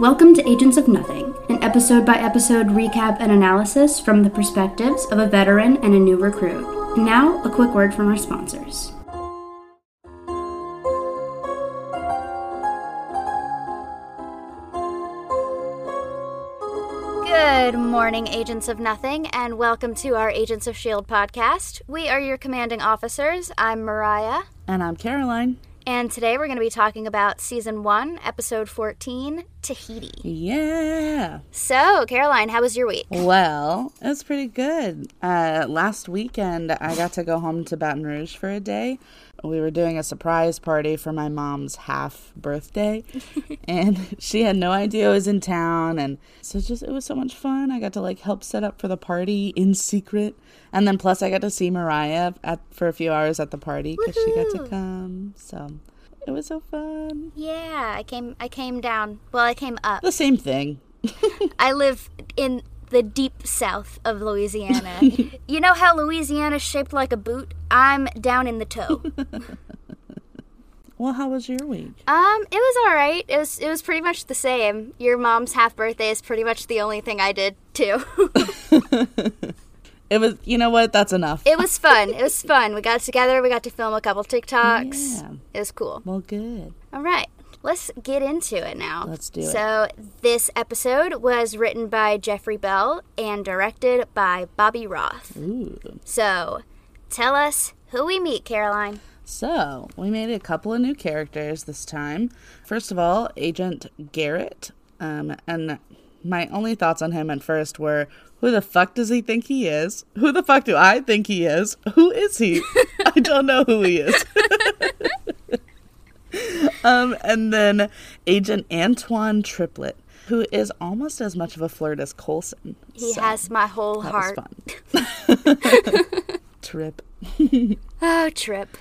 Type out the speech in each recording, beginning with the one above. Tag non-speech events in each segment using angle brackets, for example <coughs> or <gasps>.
Welcome to Agents of Nothing, an episode by episode recap and analysis from the perspectives of a veteran and a new recruit. And now, a quick word from our sponsors. Good morning, Agents of Nothing, and welcome to our Agents of S.H.I.E.L.D. podcast. We are your commanding officers. I'm Mariah, And I'm Caroline. And today we're going to be talking about Season 1, Episode 14 Tahiti. Yeah. So, Caroline, how was your week? Well, it was pretty good. Uh, last weekend, I got to go home to Baton Rouge for a day. We were doing a surprise party for my mom's half birthday, <laughs> and she had no idea I was in town. And so just it was so much fun. I got to like help set up for the party in secret, and then plus I got to see Mariah at for a few hours at the party because she got to come. So it was so fun. Yeah, I came I came down. Well, I came up. The same thing. <laughs> I live in the deep south of Louisiana. <laughs> you know how Louisiana's shaped like a boot? I'm down in the toe. <laughs> Well, how was your week? Um, it was all right. It was it was pretty much the same. Your mom's half birthday is pretty much the only thing I did too. <laughs> It was, you know what? That's enough. it was fun. It was fun. We got together. We got to film a couple TikToks. Yeah. It was cool. well, good. All right, let's get into it now. Let's do it. So this episode was written by Jeffrey Bell and directed by Bobby Roth. Ooh. So, tell us who we meet, Caroline. So, we made a couple of new characters this time. First of all, Agent Garrett. Um, and my only thoughts on him at first were who the fuck does he think he is? Who the fuck do I think he is? Who is he? <laughs> I don't know who he is. <laughs> um, and then Agent Antoine Triplett, who is almost as much of a flirt as Coulson. He So, has my whole heart. <laughs> <laughs> Trip. <laughs> Oh, trip.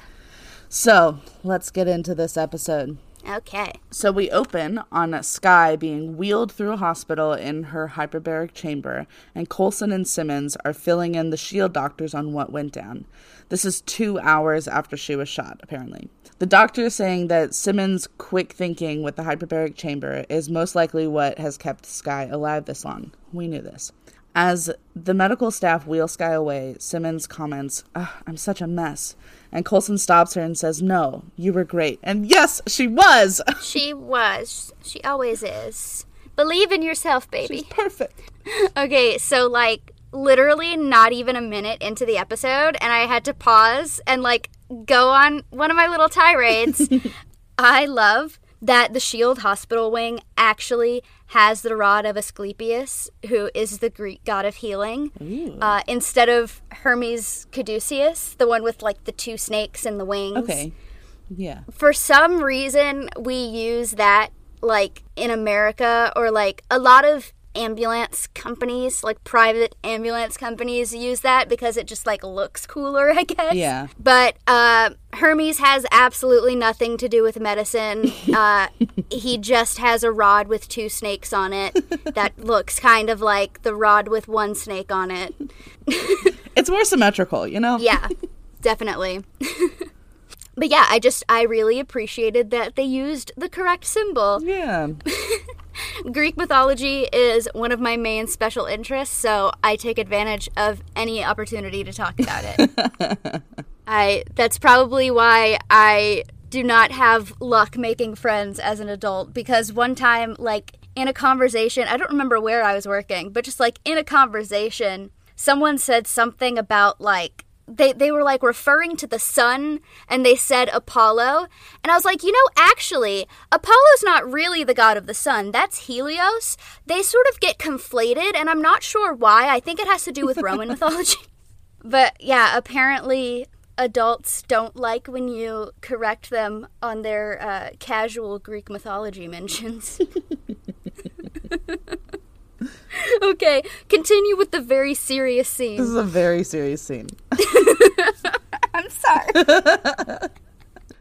So, let's get into this episode. Okay. So we open on Skye being wheeled through a hospital in her hyperbaric chamber, and Coulson and Simmons are filling in the shield doctors on what went down. This is two hours after she was shot, apparently. The doctor is saying that Simmons' quick thinking with the hyperbaric chamber is most likely what has kept Skye alive this long. We knew this. As the medical staff wheel Skye away, Simmons comments, I'm such a mess. And Coulson stops her and says, No, you were great. And yes, she was! <laughs> She was. She always is. Believe in yourself, baby. She's perfect. <laughs> Okay, so like literally not even a minute into the episode, and I had to pause and like go on one of my little tirades. <laughs> I love that the Shield Hospital wing actually has the rod of Asclepius, who is the Greek god of healing, uh, instead of Hermes Caduceus, the one with like the two snakes and the wings Okay. Yeah. for some reason we use that like in America or like a lot of ambulance companies like private ambulance companies use that because it just like looks cooler <laughs> I guess. Yeah. But uh Hermes has absolutely nothing to do with medicine. <laughs> Uh he just has a rod with two snakes on it that <laughs> looks kind of like the rod with one snake on it. It's more symmetrical, you know? Yeah, definitely. but yeah, I just I really appreciated that they used the correct symbol. Yeah. <laughs> Greek mythology is one of my main special interests, so I take advantage of any opportunity to talk about it. <laughs> I that's probably why I do not have luck making friends as an adult because one time like in a conversation, I don't remember where I was working, but just like in a conversation, someone said something about like they, they were like referring to the sun and they said Apollo. And I was like, you know, actually, Apollo's not really the god of the sun. That's Helios. They sort of get conflated, and I'm not sure why. I think it has to do with Roman <laughs> mythology. But yeah, apparently adults don't like when you correct them on their uh, casual Greek mythology mentions. <laughs> <laughs> okay, continue with the very serious scene. This is a very serious scene. <laughs> I'm sorry. <laughs>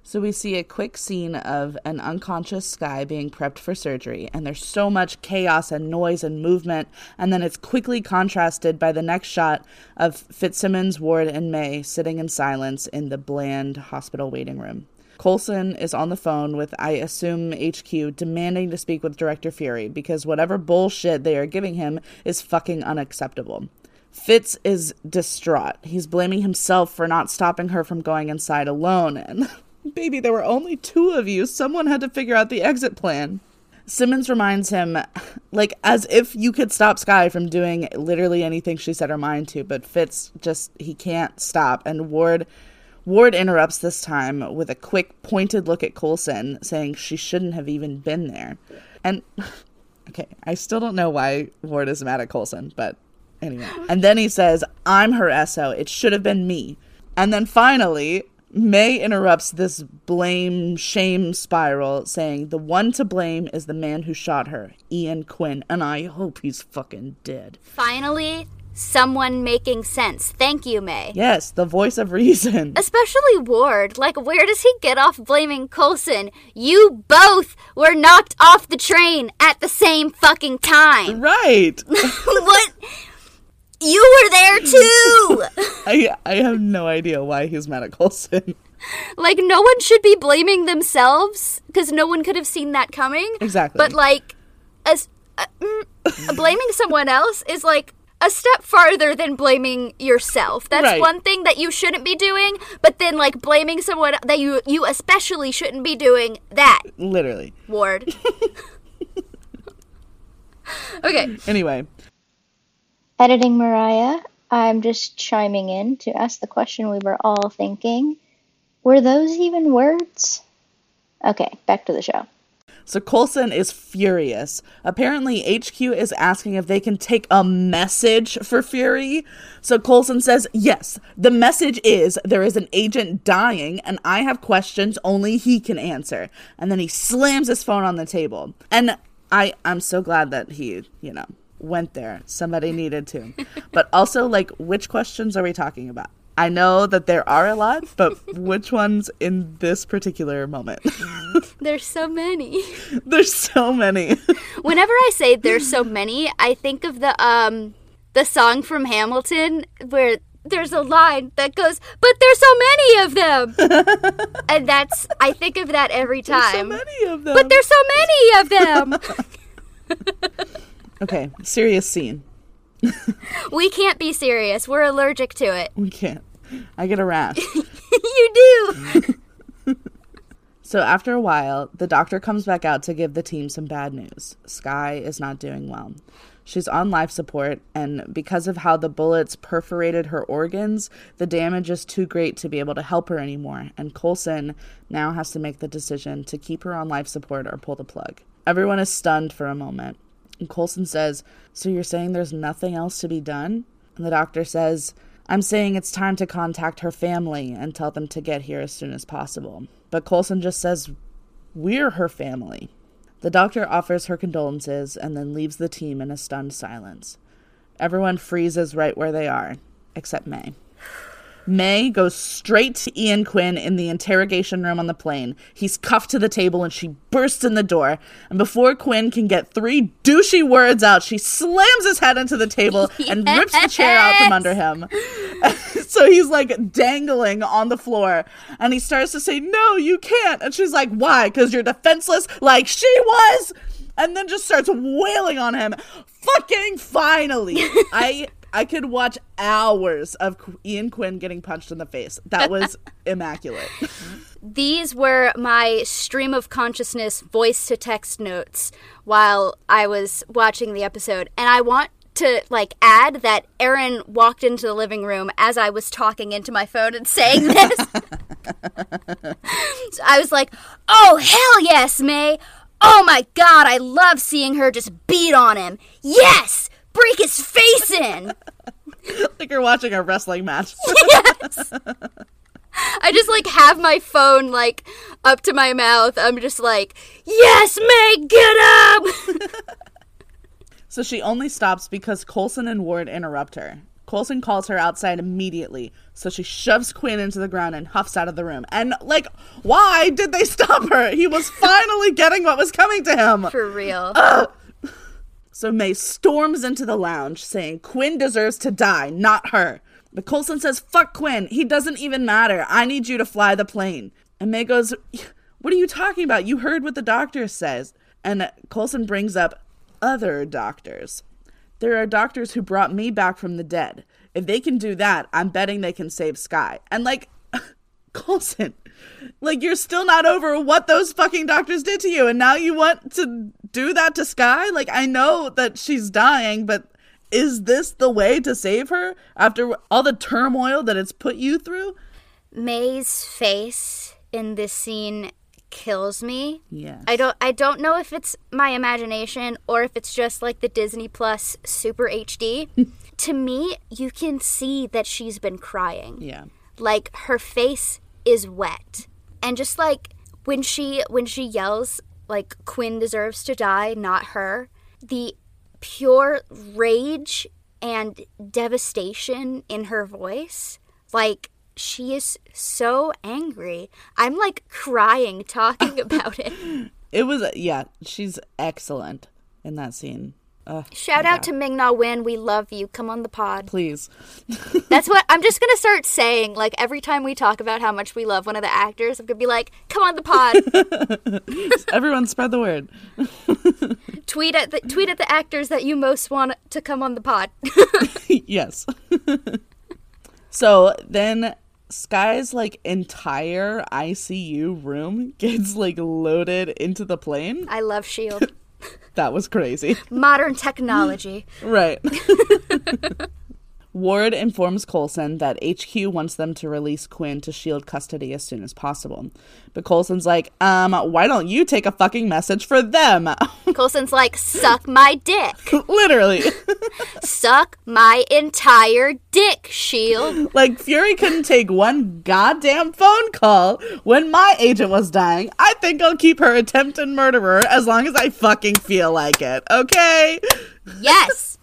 So we see a quick scene of an unconscious Skye being prepped for surgery, and there's so much chaos and noise and movement, and then it's quickly contrasted by the next shot of Fitzsimmons, Ward, and May sitting in silence in the bland hospital waiting room. Coulson is on the phone with, I assume, HQ, demanding to speak with Director Fury because whatever bullshit they are giving him is fucking unacceptable. Fitz is distraught. He's blaming himself for not stopping her from going inside alone. And, <laughs> baby, there were only two of you. Someone had to figure out the exit plan. Simmons reminds him, <laughs> like, as if you could stop Skye from doing literally anything she set her mind to, but Fitz just, he can't stop. And Ward. Ward interrupts this time with a quick, pointed look at Coulson, saying she shouldn't have even been there. And, <laughs> okay, I still don't know why Ward is mad at Coulson, but anyway. And then he says, I'm her SO. It should have been me. And then finally, May interrupts this blame shame spiral, saying, The one to blame is the man who shot her, Ian Quinn, and I hope he's fucking dead. Finally, someone making sense. Thank you, May. Yes, the voice of reason. <laughs> Especially Ward. Like, where does he get off blaming Coulson? You both were knocked off the train at the same fucking time. Right. <laughs> <laughs> what? You were there too! I I have no idea why he's mad at Coulson. like, no one should be blaming themselves because no one could have seen that coming. Exactly. But, like, as uh, mm, blaming someone else is like a step farther than blaming yourself. That's Right. one thing that you shouldn't be doing, but then like blaming someone that you you especially shouldn't be doing that, Literally. Ward. <laughs> okay. Anyway, Editing Mariah, I'm just chiming in to ask the question we were all thinking. Were those even words? Okay, back to the show. So Coulson is furious. Apparently, HQ is asking if they can take a message for Fury. So Coulson says, Yes, the message is there is an agent dying, and I have questions only he can answer. And then he slams his phone on the table. And I, I'm so glad that he, you know, went there. Somebody needed to. <laughs> But also, like, which questions are we talking about? I know that there are a lot, but which ones in this particular moment? <laughs> There's so many. There's so many. <laughs> Whenever I say there's so many, I think of the um the song from Hamilton where there's a line that goes, "But there's so many of them," <laughs> and that's I think of that every time. so time. many of them. but there's so many of them. okay, serious scene. we can't be serious. We're allergic to it. We can't. I get a rash. <laughs> you do. <laughs> so after a while, the doctor comes back out to give the team some bad news. Skye is not doing well. She's on life support, and because of how the bullets perforated her organs, the damage is too great to be able to help her anymore, and Coulson now has to make the decision to keep her on life support or pull the plug. Everyone is stunned for a moment. And Coulson says, So you're saying there's nothing else to be done? And the doctor says, I'm saying it's time to contact her family and tell them to get here as soon as possible. But Coulson just says, We're her family. The doctor offers her condolences and then leaves the team in a stunned silence. Everyone freezes right where they are, except May. May goes straight to Ian Quinn in the interrogation room on the plane. He's cuffed to the table and she bursts in the door. And before Quinn can get three douchey words out, she slams his head into the table <laughs> and rips the chair out from under him. <laughs> so he's like dangling on the floor and he starts to say, No, you can't. And she's like, Why? Because you're defenseless like she was? And then just starts wailing on him. Fucking finally. <laughs> I I could watch hours of Ian Quinn getting punched in the face. That was <laughs> immaculate. These were my stream of consciousness voice to text notes while I was watching the episode. And I want to like add that Aaron walked into the living room as I was talking into my phone and saying <laughs> this. so <laughs> I was like, "Oh hell yes, May! Oh my god, I love seeing her just beat on him. Yes, break his face in." <laughs> like you're watching a wrestling match. <laughs> yes. I just like have my phone like up to my mouth. I'm just like, yes, May, get up. <laughs> so she only stops because Coulson and Ward interrupt her. Coulson calls her outside immediately, so she shoves Quinn into the ground and huffs out of the room. And, like, why did they stop her? He was finally getting what was coming to him. For real. So May storms into the lounge, saying Quinn deserves to die, not her. But Coulson says, fuck Quinn. He doesn't even matter. I need you to fly the plane. And May goes, What are you talking about? You heard what the doctor says. And Coulson brings up other doctors. There are doctors who brought me back from the dead. If they can do that, I'm betting they can save Skye. And like, <laughs> Coulson, like you're still not over what those fucking doctors did to you, and now you want to do that to Skye? Like, I know that she's dying, but is this the way to save her after all the turmoil that it's put you through? May's face in this scene kills me. Yes. I don't I don't know if it's my imagination or if it's just like the Disney Plus Super HD. <laughs> to me, you can see that she's been crying. Yeah. Like her face is wet. And just like when she when she yells like Quinn deserves to die, not her, the pure rage and devastation in her voice, like she is so angry. I'm like crying talking <laughs> about it. It was, yeah, she's excellent in that scene. Ugh, Shout out to Ming Na Wen. We love you. Come on the pod. Please. <laughs> That's what I'm just gonna start saying. Like every time we talk about how much we love one of the actors, I'm gonna be like, "Come on the pod." <laughs> Everyone spread the word. <laughs> tweet at the tweet at the actors that you most want to come on the pod. yes. so then Skye's like entire ICU room gets like loaded into the plane. I love Shield. That was crazy. Modern technology. Right. <laughs> Ward informs Coulson that HQ wants them to release Quinn to shield custody as soon as possible. But Coulson's like, um, why don't you take a fucking message for them? <laughs> Coulson's like, "Suck my dick. Literally. <laughs> <laughs> Suck my entire dick, Shield." like, Fury couldn't take one goddamn phone call when my agent was dying. I think I'll keep her attempted murderer as long as I fucking feel like it, okay? Yes.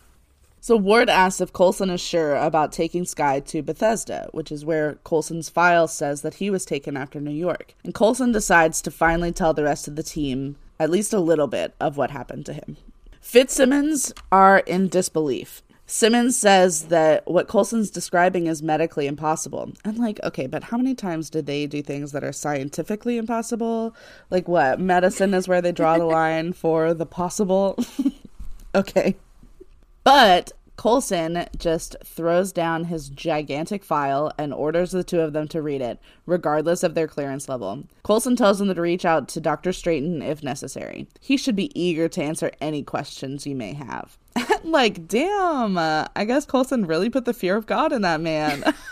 So Ward asks if Coulson is sure about taking Skye to Bethesda, which is where Coulson's file says that he was taken after New York. And Coulson decides to finally tell the rest of the team at least a little bit of what happened to him. Fitzsimmons are in disbelief. Simmons says that what Coulson's describing is medically impossible. And like, okay, but how many times did they do things that are scientifically impossible? Like what? Medicine is where they draw the <laughs> line for the possible. <laughs> okay. But Coulson just throws down his gigantic file and orders the two of them to read it, regardless of their clearance level. Coulson tells them to reach out to Dr. Streiten if necessary. He should be eager to answer any questions you may have. <laughs> like, damn, uh, I guess Coulson really put the fear of God in that man. <laughs>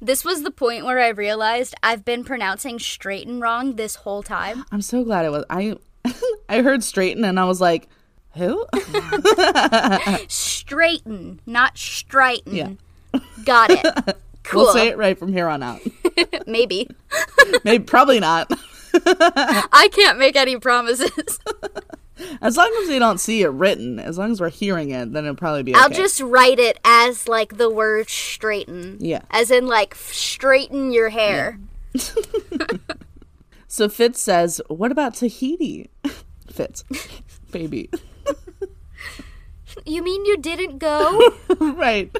This was the point where I realized I've been pronouncing Straighten wrong this whole time. I'm so glad it was. I <laughs> I heard Straighton and I was like, who? Straighten, not Straighten. Yeah. Got it. <laughs> Cool. We'll say it right from here on out. <laughs> Maybe. <laughs> Maybe probably not. I can't make any promises. As long as we don't see it written, as long as we're hearing it, then it'll probably be okay. I'll just write it as like the word straighten. Yeah. As in like straighten your hair. So Fitz says, "What about Tahiti?" Fitz, baby, <laughs> You mean you didn't go? <laughs> right?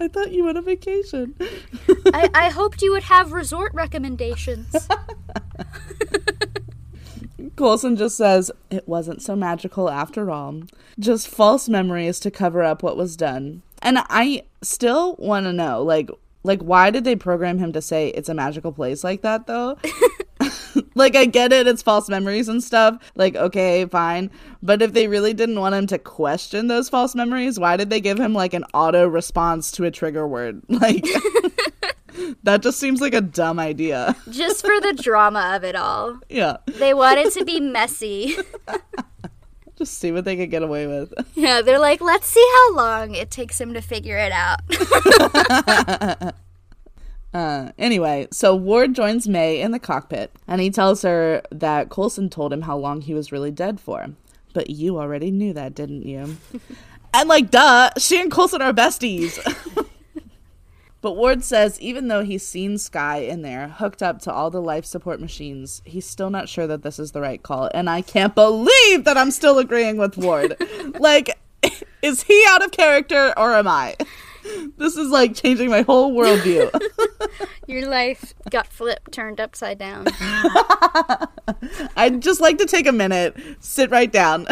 I thought you went on vacation. I, I <laughs> hoped you would have resort recommendations. Coulson just says it wasn't so magical after all. Just false memories to cover up what was done. And I still want to know, like, like why did they program him to say it's a magical place like that though? <laughs> like I get it, it's false memories and stuff. Like okay, fine. But if they really didn't want him to question those false memories, why did they give him like an auto response to a trigger word? <laughs> Like <laughs> that just seems like a dumb idea. Just for the drama of it all. yeah. They wanted to be messy. Just see what they could get away with. Yeah, they're like, let's see how long it takes him to figure it out. Uh, anyway, so Ward joins May in the cockpit, and he tells her that Coulson told him how long he was really dead for. But you already knew that, didn't you? <laughs> and like, duh, she and Coulson are besties. <laughs> but Ward says even though he's seen Skye in there, hooked up to all the life support machines, he's still not sure that this is the right call. And I can't believe that I'm still agreeing with Ward. <laughs> like, is he out of character or am I? This is like changing my whole worldview. <laughs> Your life got flipped, turned upside down. <laughs> I'd just like to take a minute, sit right down.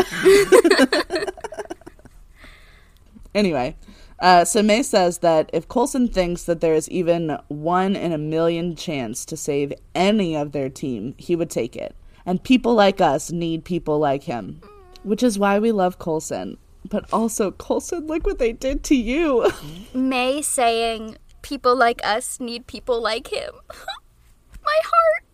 <laughs> anyway, uh, so May says that if Coulson thinks that there is even one in a million chance to save any of their team, he would take it. And people like us need people like him, which is why we love Coulson. But also, Coulson, look what they did to you. May saying people like us need people like him. <laughs> My heart.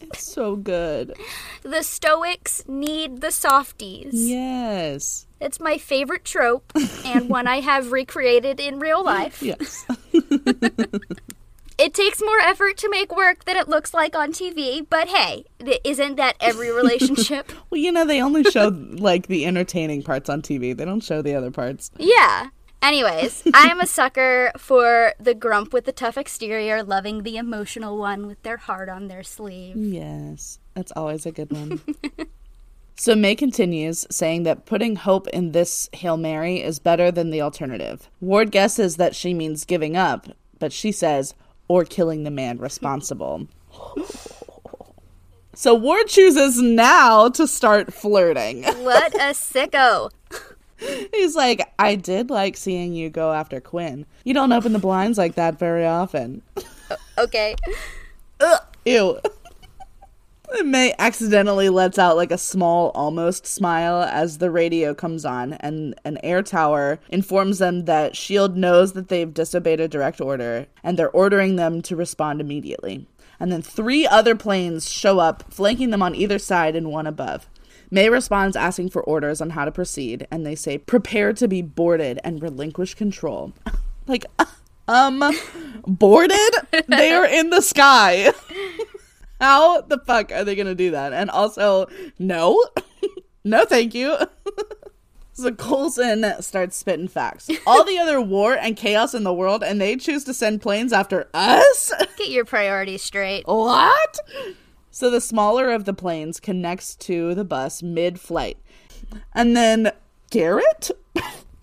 It's so good. The Stoics need the softies. Yes. It's my favorite trope and one I have recreated in real <laughs> life. Yes. <laughs> It takes more effort to make work than it looks like on TV, but hey, isn't that every <laughs> relationship? Well, you know, they only show like the entertaining parts on TV. They don't show the other parts. yeah. Anyways, I am a sucker for the grump with the tough exterior loving the emotional one with their heart on their sleeve. Yes, that's always a good one. so May continues, saying that putting hope in this Hail Mary is better than the alternative. Ward guesses that she means giving up, but she says, or killing the man responsible. so Ward chooses now to start flirting. What a sicko. <laughs> He's like, I did like seeing you go after Quinn. You don't open the blinds like that very often. Okay. Ew. May accidentally lets out like a small, almost smile as the radio comes on, and an air tower informs them that S.H.I.E.L.D. knows that they've disobeyed a direct order, and they're ordering them to respond immediately. And then three other planes show up, flanking them on either side and one above. May responds asking for orders on how to proceed, and they say, prepare to be boarded and relinquish control. <laughs> like, <laughs> um, boarded? they are in the sky. <laughs> How the fuck are they gonna do that? And also, no, <laughs> no, thank you. <laughs> so Coulson starts spitting facts. All the other war and chaos in the world, and they choose to send planes after us? <laughs> Get your priorities straight. what? So the smaller of the planes connects to the bus mid flight. And then Garrett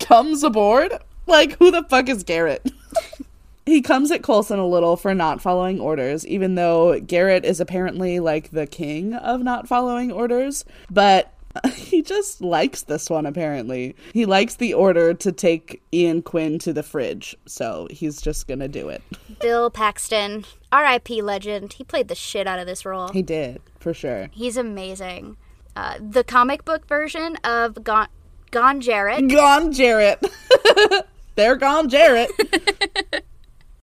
comes aboard? Like, who the fuck is Garrett? He comes at Coulson a little for not following orders, even though Garrett is apparently like the king of not following orders. But <laughs> he just likes this one, apparently. He likes the order to take Ian Quinn to the fridge, so he's just gonna do it. <laughs> Bill Paxton, RIP legend. He played the shit out of this role. He did, for sure. He's amazing. Uh, the comic book version of Gone, Gone Jarrett. Gone Jarrett. <laughs> They're gone Jarrett.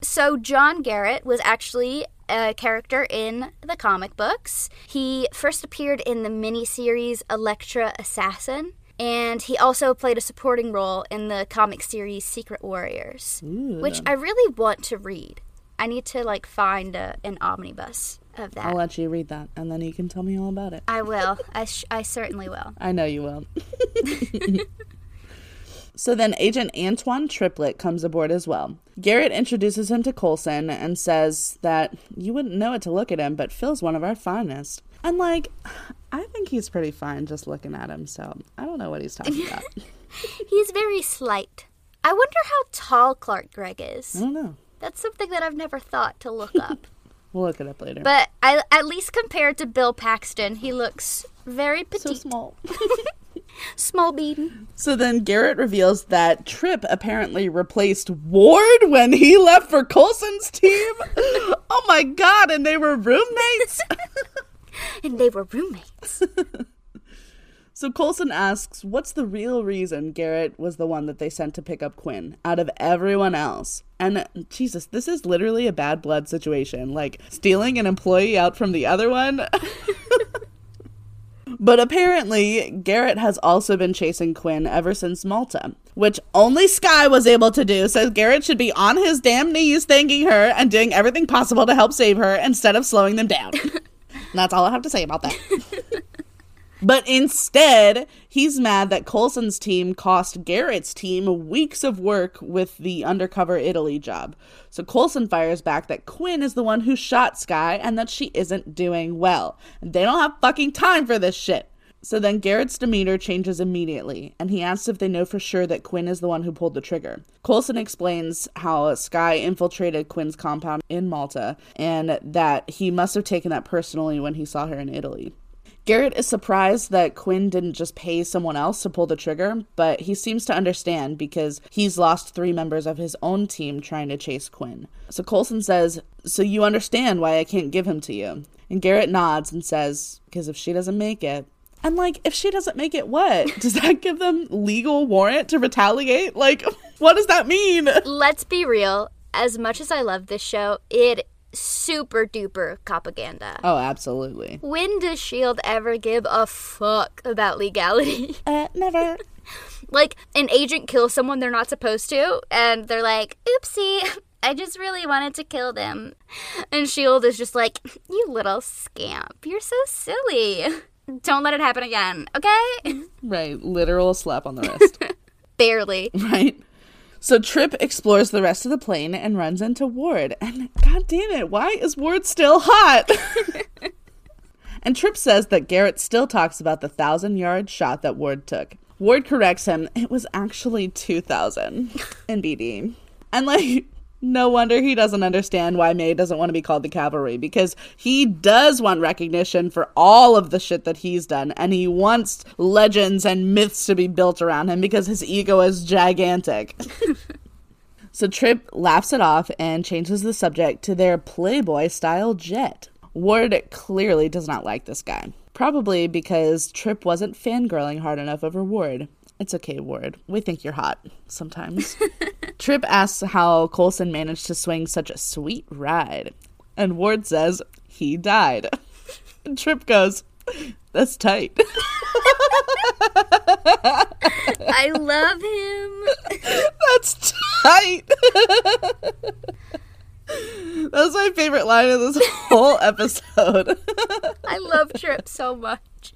So, John Garrett was actually a character in the comic books. He first appeared in the miniseries Elektra Assassin, and he also played a supporting role in the comic series Secret Warriors, which I really want to read. I need to like find a, an omnibus of that. I'll let you read that, and then you can tell me all about it. I will. I, sh- I certainly will. I know you will. <laughs> <laughs> so then Agent Antoine Triplett comes aboard as well. Garrett introduces him to Coulson and says that you wouldn't know it to look at him, but Phil's one of our finest. And like, I think he's pretty fine just looking at him, so I don't know what he's talking about. <laughs> He's very slight. I wonder how tall Clark Gregg is. I don't know. That's something that I've never thought to look up. <laughs> We'll look it up later. But I, at least compared to Bill Paxton, he looks very petite. so petite, small. <laughs> small bean. So then Garrett reveals that Trip apparently replaced Ward when he left for Coulson's team. <laughs> oh my god, and they were roommates. <laughs> And they were roommates. <laughs> so Coulson asks, "What's the real reason Garrett was the one that they sent to pick up Quinn out of everyone else?" And Jesus, this is literally a bad blood situation, like stealing an employee out from the other one. But apparently, Garrett has also been chasing Quinn ever since Malta, which only Skye was able to do, so Garrett should be on his damn knees thanking her and doing everything possible to help save her instead of slowing them down. <laughs> That's all I have to say about that. <laughs> But instead, he's mad that Coulson's team cost Garrett's team weeks of work with the undercover Italy job. So Coulson fires back that Quinn is the one who shot Skye and that she isn't doing well. And they don't have fucking time for this shit. So then Garrett's demeanor changes immediately, and he asks if they know for sure that Quinn is the one who pulled the trigger. Coulson explains how Skye infiltrated Quinn's compound in Malta, and that he must have taken that personally when he saw her in Italy. Garrett is surprised that Quinn didn't just pay someone else to pull the trigger, but he seems to understand because he's lost three members of his own team trying to chase Quinn. So Coulson says, So you understand why I can't give him to you? And Garrett nods and says, Because if she doesn't make it, and like, if she doesn't make it, what? <laughs> Does that give them legal warrant to retaliate? Like, <laughs> what does that mean? Let's be real. As much as I love this show, it super duper propaganda. Oh, absolutely. When does Shield ever give a fuck about legality? <laughs> Uh, never. like an agent kills someone they're not supposed to, and they're like, "Oopsie." I just really wanted to kill them. And Shield is just like, You little scamp. You're so silly. Don't let it happen again, okay? Right. Literal slap on the wrist. <laughs> Barely. right? So Trip explores the rest of the plane and runs into Ward. And god damn it, why is Ward still hot? <laughs> and Trip says that Garrett still talks about the thousand yard shot that Ward took. Ward corrects him, it was actually 2,000 in BD. And like, no wonder he doesn't understand why May doesn't want to be called the cavalry because he does want recognition for all of the shit that he's done and he wants legends and myths to be built around him because his ego is gigantic. <laughs> so Trip laughs it off and changes the subject to their Playboy style jet. Ward clearly does not like this guy. Probably because Trip wasn't fangirling hard enough over Ward. It's okay, Ward. We think you're hot sometimes. <laughs> Trip asks how Coulson managed to swing such a sweet ride. And Ward says he died. And <laughs> Trip goes, That's tight. <laughs> I love him. That's tight. That's my favorite line of this whole episode. I love Trip so much.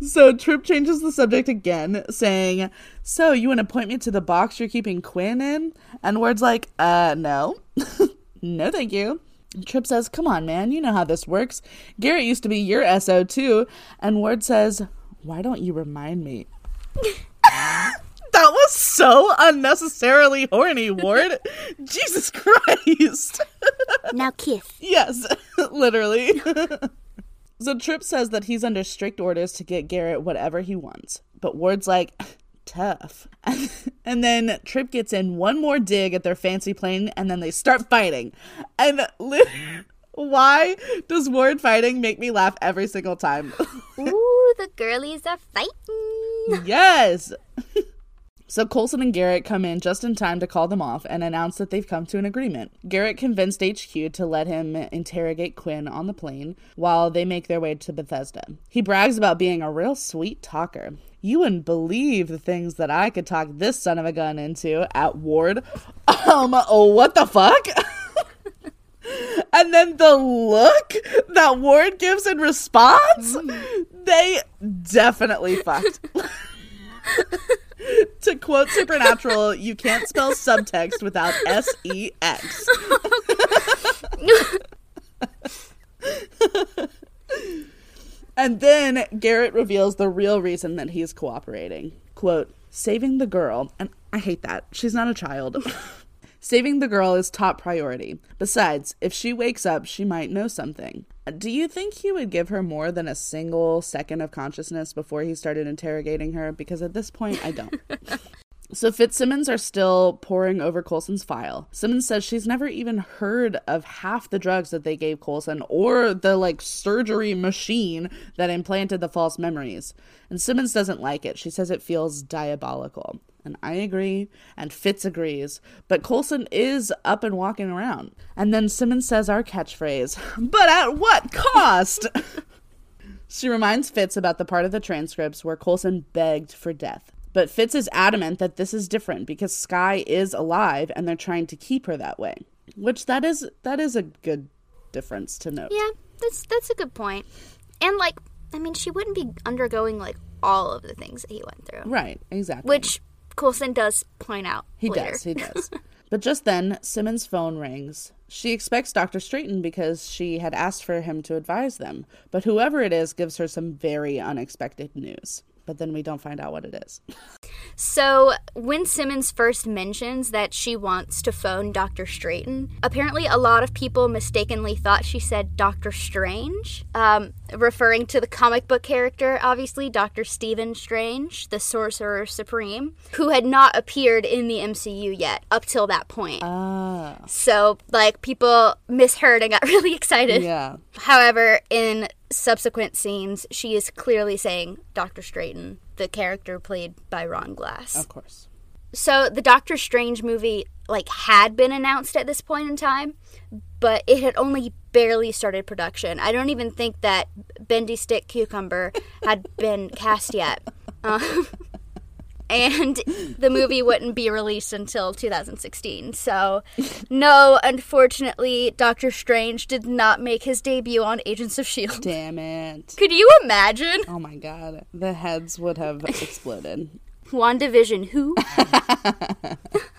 So Trip changes the subject again, saying, So you want to point me to the box you're keeping Quinn in? And Ward's like, Uh, no. <laughs> no, thank you. And Trip says, Come on, man, you know how this works. Garrett used to be your SO too. And Ward says, Why don't you remind me? <laughs> that was so unnecessarily horny, Ward. <laughs> Jesus Christ. Now kiss. yes, literally. So Trip says that he's under strict orders to get Garrett whatever he wants. But Ward's like, <sighs> tough. <laughs> and then Trip gets in one more dig at their fancy plane and then they start fighting. And <laughs> why does Ward fighting make me laugh every single time? <laughs> Ooh, the girlies are fighting. yes. So Coulson and Garrett come in just in time to call them off and announce that they've come to an agreement. Garrett convinced HQ to let him interrogate Quinn on the plane while they make their way to Bethesda. He brags about being a real sweet talker. You wouldn't believe the things that I could talk this son of a gun into at Ward. Um, oh, what the fuck? <laughs> and then the look that Ward gives in response, they definitely fucked. <laughs> to quote Supernatural, you can't spell subtext without S E X. And then Garrett reveals the real reason that he's cooperating. Quote, saving the girl, and I hate that. She's not a child. Saving the girl is top priority. Besides, if she wakes up, she might know something. Do you think he would give her more than a single second of consciousness before he started interrogating her? Because at this point, I don't. <laughs> So Fitzsimmons are still poring over Coulson's file. Simmons says she's never even heard of half the drugs that they gave Coulson or the like surgery machine that implanted the false memories. And Simmons doesn't like it. She says it feels diabolical. And I agree, and Fitz agrees. But Coulson is up and walking around. And then Simmons says our catchphrase, but at what cost? <laughs> she reminds Fitz about the part of the transcripts where Coulson begged for death. But Fitz is adamant that this is different because Skye is alive and they're trying to keep her that way. Which that is that is a good difference to note. Yeah, that's that's a good point. And like, I mean, she wouldn't be undergoing like all of the things that he went through, Right, exactly. which Coulson does point out. he later. does, he <laughs> does. But just then, Simmons' phone rings. She expects Dr. Streiten because she had asked for him to advise them, but whoever it is gives her some very unexpected news. But then we don't find out what it is. So, when Simmons first mentions that she wants to phone Dr. Streiten, apparently a lot of people mistakenly thought she said Dr. Strange, um, referring to the comic book character, obviously, Dr. Stephen Strange, the Sorcerer Supreme, who had not appeared in the MCU yet up till that point. Ah. So, like, people misheard and got <laughs> really excited. Yeah. However, in subsequent scenes, she is clearly saying Dr. Streiten, the character played by Ron Glass. Of course. So the Doctor Strange movie like had been announced at this point in time, but it had only barely started production. I don't even think that Bendy Stick Cucumber had been cast yet. <laughs> Um, and the movie wouldn't be released until 2016. So, no, unfortunately, Doctor Strange did not make his debut on Agents of S.H.I.E.L.D. Damn it. Could you imagine? Oh my god. The heads would have exploded. WandaVision, who? <laughs>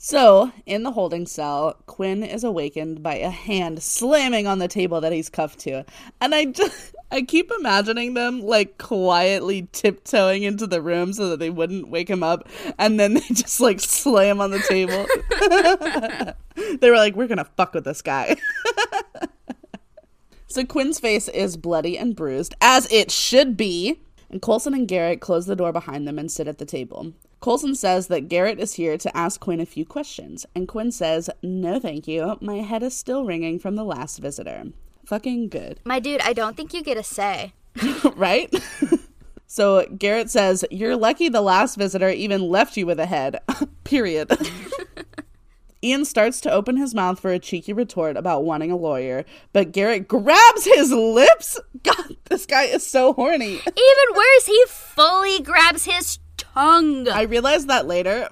So, in the holding cell, Quinn is awakened by a hand slamming on the table that he's cuffed to. And I just I keep imagining them like quietly tiptoeing into the room so that they wouldn't wake him up and then <laughs> they just like slam on the table. <laughs> they were like, "We're to fuck with this guy." <laughs> so Quinn's face is bloody and bruised as it should be. And Coulson and Garrett close the door behind them and sit at the table. Coulson says that Garrett is here to ask Quinn a few questions, and Quinn says, No, thank you. My head is still ringing from the last visitor. Fucking good. My dude, I don't think you get a say. <laughs> right? <laughs> so Garrett says, You're lucky the last visitor even left you with a head. <laughs> Period. Ian starts to open his mouth for a cheeky retort about wanting a lawyer, but Garrett grabs his lips. God, this guy is so horny. Even worse, he fully grabs his tongue. I realized that later,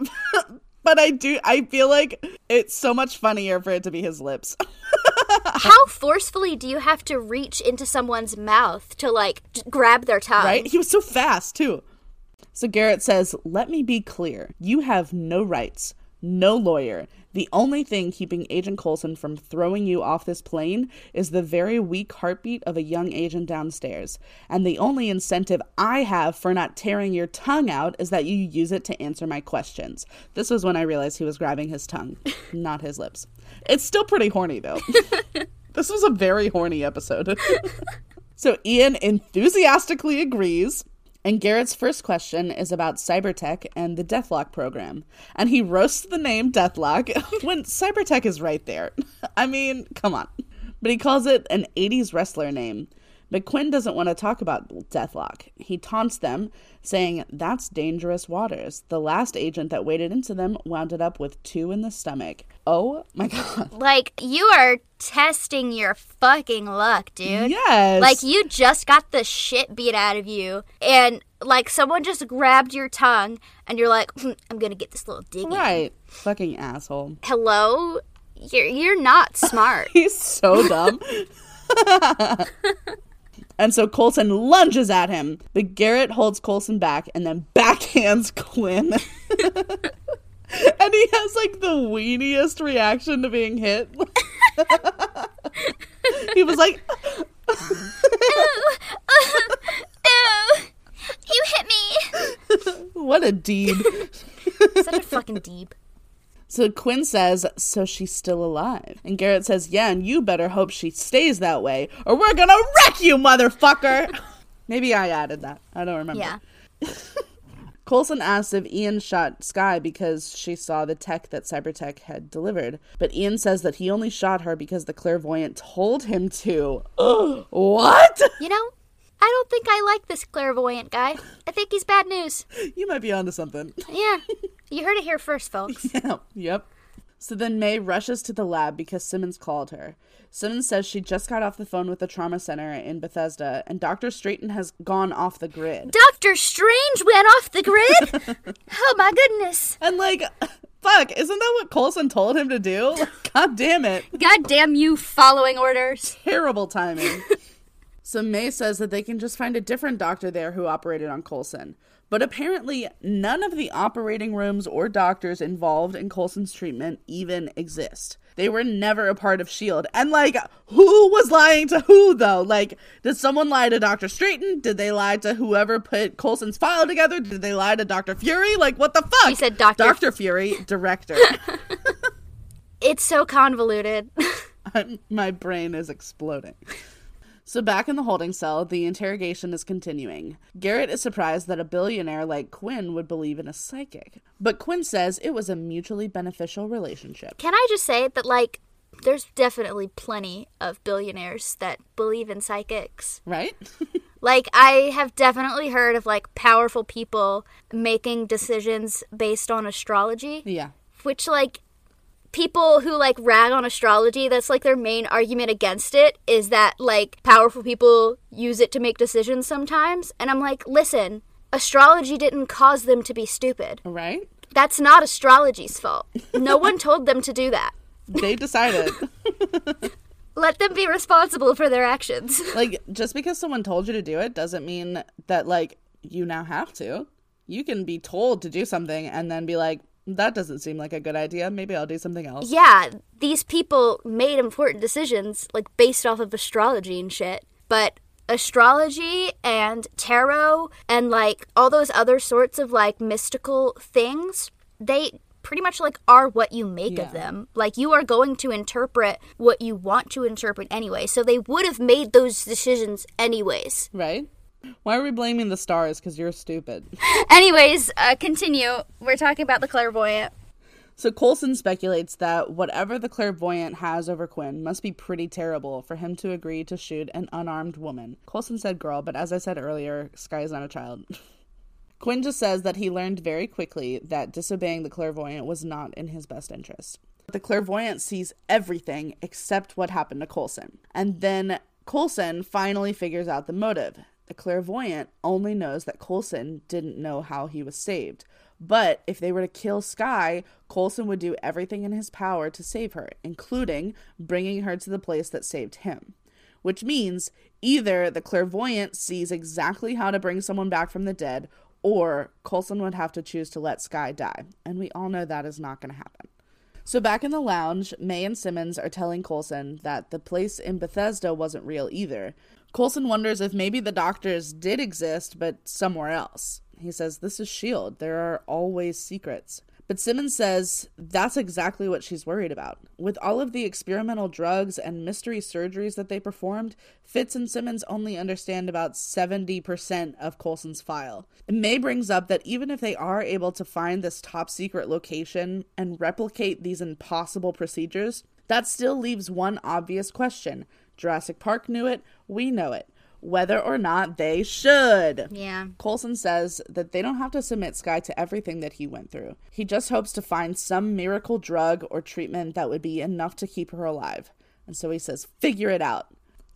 but I do. I feel like it's so much funnier for it to be his lips. <laughs> How forcefully do you have to reach into someone's mouth to like grab their tongue? right? He was so fast too. So Garrett says, "Let me be clear. You have no rights, no lawyer. The only thing keeping Agent Coulson from throwing you off this plane is the very weak heartbeat of a young agent downstairs. And the only incentive I have for not tearing your tongue out is that you use it to answer my questions." This was when I realized he was grabbing his tongue, <laughs> not his lips. It's still pretty horny though. <laughs> this was a very horny episode. <laughs> So Ian enthusiastically agrees. And Garrett's first question is about Cybertek and the Deathlok program. And he roasts the name Deathlok <laughs> when Cybertek is right there. <laughs> I mean, come on. But he calls it an 80s wrestler name. McQuinn doesn't want to talk about Deathlok. He taunts them, saying, That's dangerous waters. The last agent that waded into them wound it up with two in the stomach. Oh my <laughs> god. Like you are testing your fucking luck, dude. Yes. Like you just got the shit beat out of you, and like someone just grabbed your tongue, and you're like, "Hmm, I'm gonna get this little dig. Right. Fucking asshole. Hello, you're you're not smart. <laughs> He's so dumb. <laughs> and so Coulson lunges at him, but Garrett holds Coulson back and then backhands <laughs> Quinn. <laughs> and he has like the weeniest reaction to being hit. <laughs> he was like, Ew, you hit me. what a deed. Such a fucking deep. So Quinn says, So she's still alive. And Garrett says, Yeah, and you better hope she stays that way, or we're gonna wreck you, motherfucker! <laughs> Maybe I added that. I don't remember. Yeah. <laughs> Coulson asks if Ian shot Skye because she saw the tech that Cybertek had delivered, but Ian says that he only shot her because the clairvoyant told him to. <gasps> What? You know, I don't think I like this clairvoyant guy. I think he's bad news. You might be onto something. Yeah. <laughs> You heard it here first, folks. Yeah, yep. So then May rushes to the lab because Simmons called her. Simmons says she just got off the phone with the trauma center in Bethesda, and Dr. Streiten has gone off the grid. Doctor Strange went off the grid? <laughs> oh my goodness. And like, <laughs> fuck, isn't that what Coulson told him to do? Like, God damn it. God damn you following orders. Terrible timing. So May says that they can just find a different doctor there who operated on Coulson. But apparently, none of the operating rooms or doctors involved in Coulson's treatment even exist. They were never a part of S.H.I.E.L.D. And, like, who was lying to who, though? Like, did someone lie to Dr. Streiten? Did they lie to whoever put Coulson's file together? Did they lie to Dr. Fury? Like, what the fuck? You said Dr. Dr. Fury, director. <laughs> It's so convoluted. <laughs> My brain is exploding. So, back in the holding cell, the interrogation is continuing. Garrett is surprised that a billionaire like Quinn would believe in a psychic. But Quinn says it was a mutually beneficial relationship. Can I just say that, like, there's definitely plenty of billionaires that believe in psychics. Right? <laughs> Like, I have definitely heard of, like, powerful people making decisions based on astrology, yeah. which, like, people who, like, rag on astrology, that's, like, their main argument against it is that, like, powerful people use it to make decisions sometimes. And I'm like, listen, astrology didn't cause them to be stupid. Right? That's not astrology's fault. No <laughs> one told them to do that. They decided. <laughs> Let them be responsible for their actions. <laughs> like, just because someone told you to do it doesn't mean that, like, you now have to. You can be told to do something and then be like, that doesn't seem like a good idea. Maybe I'll do something else. yeah, these people made important decisions, like based off of astrology and shit. But astrology and tarot and like all those other sorts of like mystical things, they pretty much like are what you make Yeah. of them. Like you are going to interpret what you want to interpret anyway. So they would have made those decisions anyways. Right? Why are we blaming the stars? Because you're stupid. Anyways, uh, continue. We're talking about the clairvoyant. So Coulson speculates that whatever the clairvoyant has over Quinn must be pretty terrible for him to agree to shoot an unarmed woman. Coulson said girl, but as I said earlier, Skye is not a child. <laughs> Quinn just says that he learned very quickly that disobeying the clairvoyant was not in his best interest. The clairvoyant sees everything except what happened to Coulson. And then Coulson finally figures out the motive. The clairvoyant only knows that Coulson didn't know how he was saved. But if they were to kill Skye, Coulson would do everything in his power to save her, including bringing her to the place that saved him. Which means either the clairvoyant sees exactly how to bring someone back from the dead, or Coulson would have to choose to let Skye die. And we all know that is not going to happen. So back in the lounge, May and Simmons are telling Coulson that the place in Bethesda wasn't real either. Coulson wonders if maybe the doctors did exist, but somewhere else. He says, This is S.H.I.E.L.D., there are always secrets. But Simmons says that's exactly what she's worried about. With all of the experimental drugs and mystery surgeries that they performed, Fitz and Simmons only understand about 70% of Coulson's file. May brings up that even if they are able to find this top secret location and replicate these impossible procedures, that still leaves one obvious question. Jurassic Park knew it, we know it. Whether or not they should. Yeah. Coulson says that they don't have to submit Skye to everything that he went through. He just hopes to find some miracle drug or treatment that would be enough to keep her alive. And so he says, figure it out.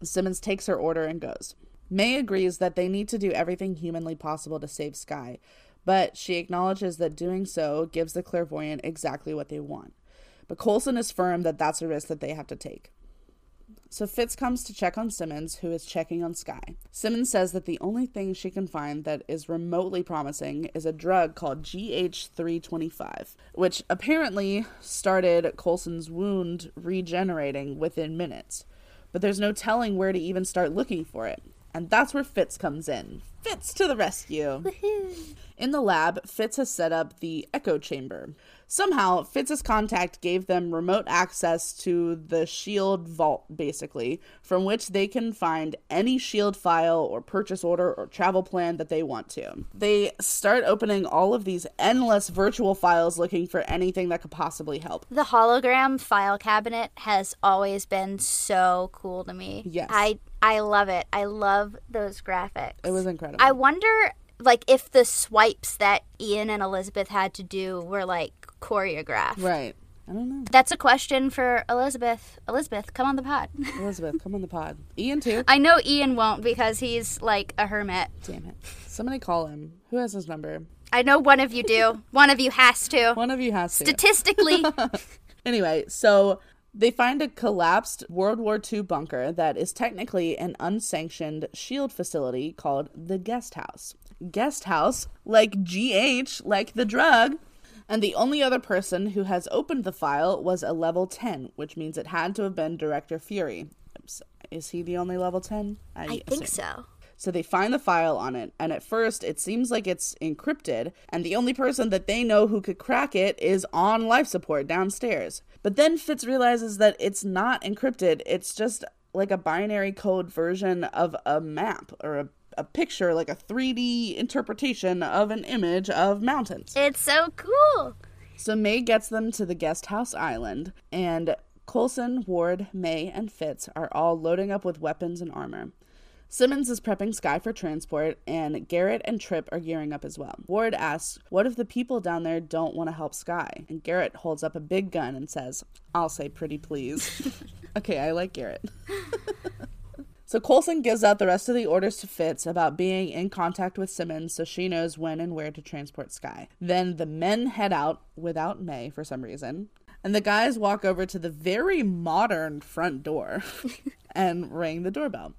Simmons takes her order and goes. May agrees that they need to do everything humanly possible to save Skye, but she acknowledges that doing so gives the clairvoyant exactly what they want. But Coulson is firm that that's a risk that they have to take. So Fitz comes to check on Simmons, who is checking on Skye. Simmons says that the only thing she can find that is remotely promising is a drug called GH325, which apparently started Coulson's wound regenerating within minutes. But there's no telling where to even start looking for it. And that's where Fitz comes in. Fitz to the rescue. In the lab, Fitz has set up the echo chamber. Somehow, Fitz's contact gave them remote access to the SHIELD vault, basically, from which they can find any SHIELD file or purchase order or travel plan that they want to. They start opening all of these endless virtual files looking for anything that could possibly help. The hologram file cabinet has always been so cool to me. Yes. I I love it. I love those graphics. It was incredible. I wonder like if the swipes that Ian and Elizabeth had to do were like choreographed. right. I don't know. That's a question for Elizabeth. Elizabeth, come on the pod. <laughs> Elizabeth, come on the pod. Ian, too. I know Ian won't because he's like a hermit. Damn it. Somebody call him. Who has his number? I know one of you do. one of you has to. One of you has to. Statistically, <laughs> Anyway, so they find a collapsed World War II bunker that is technically an unsanctioned shield facility called the Guest House. guest house, like GH, like the drug. And the only other person who has opened the file was a level 10, which means it had to have been Director Fury. Is he the only level 10? I, I think so. So they find the file on it, and at first it seems like it's encrypted, and the only person that they know who could crack it is on life support downstairs. But then Fitz realizes that it's not encrypted, it's just like a binary code version of a map or a, a picture, like a 3D interpretation of an image of mountains. It's so cool. So May gets them to the guest house island, and Coulson, Ward, May, and Fitz are all loading up with weapons and armor. Simmons is prepping Skye for transport, and Garrett and Trip are gearing up as well. Ward asks, What if the people down there don't want to help Skye? And Garrett holds up a big gun and says, I'll say pretty please. <laughs> okay, I like Garrett. <laughs> so Coulson gives out the rest of the orders to Fitz about being in contact with Simmons so she knows when and where to transport Skye. Then the men head out without May for some reason. And the guys walk over to the very modern front door <laughs> and ring the doorbell.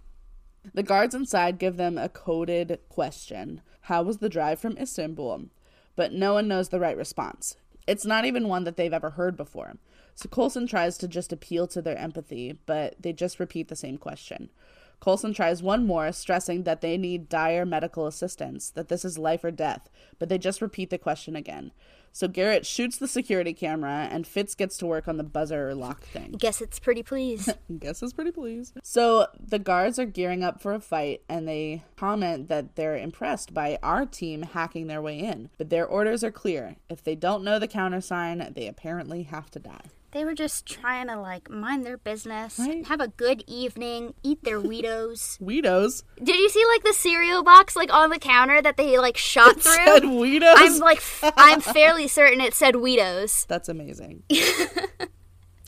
The guards inside give them a coded question How was the drive from Istanbul? But no one knows the right response. It's not even one that they've ever heard before. So Coulson tries to just appeal to their empathy, but they just repeat the same question. Coulson tries one more, stressing that they need dire medical assistance, that this is life or death, but they just repeat the question again. So Garrett shoots the security camera, and Fitz gets to work on the buzzer lock thing. Guess it's pretty please. <laughs> Guess it's pretty please. So the guards are gearing up for a fight, and they comment that they're impressed by our team hacking their way in. But their orders are clear. If they don't know the countersign, they apparently have to die. They were just trying to like mind their business, Right. have a good evening, eat their Weedos. <laughs> Weedos. Did you see like the cereal box like on the counter that they like shot through? Said Weedos. I'm like f- I'm fairly certain it said Weedos. <laughs> That's amazing. <laughs>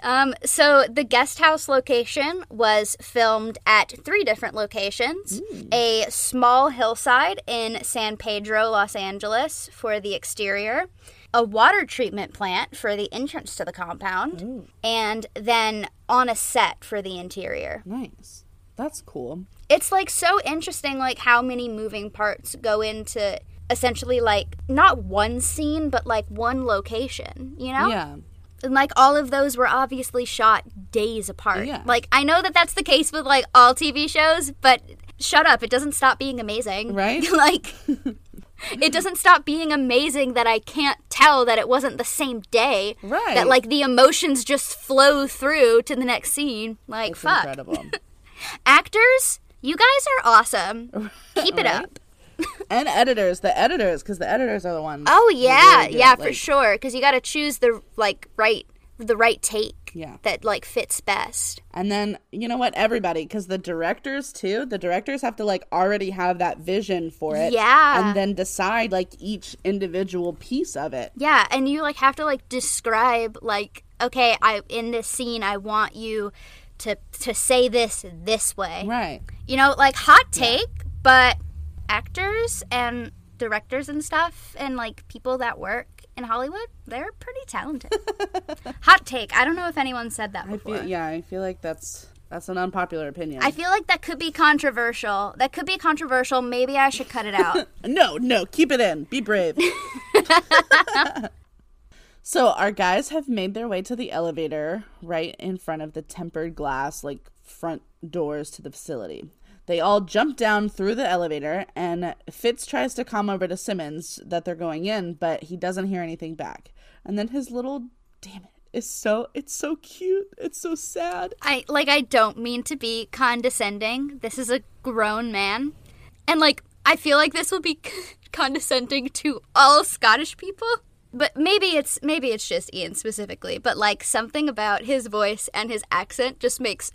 Um, so the guest house location was filmed at three different locations: a small hillside in San Pedro, Los Angeles, for the exterior, a water treatment plant for the entrance to the compound, and then on a set for the interior. Nice. That's cool. It's like so interesting, like how many moving parts go into essentially like not one scene, but like one location. You know? Yeah. And like all of those were obviously shot days apart. Yeah. Like I know that that's the case with like all TV shows, but shut up, it doesn't stop being amazing. Right? <laughs> like <laughs> it doesn't stop being amazing that I can't tell that it wasn't the same day. Right. That like the emotions just flow through to the next scene. Like It's fuck. incredible. <laughs> Actors, you guys are awesome. <laughs> Keep it Right? up. and editors, the editors, because the editors are the ones. Oh yeah, really yeah, it. for sure. Because you got to choose the like right, the right take. Yeah. That like fits best. And then you know what? Everybody, because the directors too. The directors have to like already have that vision for it. Yeah. And then decide like each individual piece of it. Yeah, and you like have to like describe like okay, I in this scene I want you to to say this this way. Right. You know, like hot take, but actors and directors and stuff and like people that work in Hollywood, they're pretty talented. <laughs> hot take. I don't know if anyone said that I before. feel yeah. I feel like that's that's an unpopular opinion. I feel like that could be controversial. That could be controversial. Maybe I should cut it out. <laughs> no, no, keep it in. Be brave. <laughs> so our guys have made their way to the elevator right in front of the tempered glass like front doors to the facility. They all jump down through the elevator, and Fitz tries to come over to Simmons that they're going in, but he doesn't hear anything back. And then his little damn it is so it's so cute. It's so sad. I like I don't mean to be condescending. This is a grown man. And like I feel like this will be <laughs> condescending to all Scottish people. But maybe it's maybe it's just Ian specifically, but like something about his voice and his accent just makes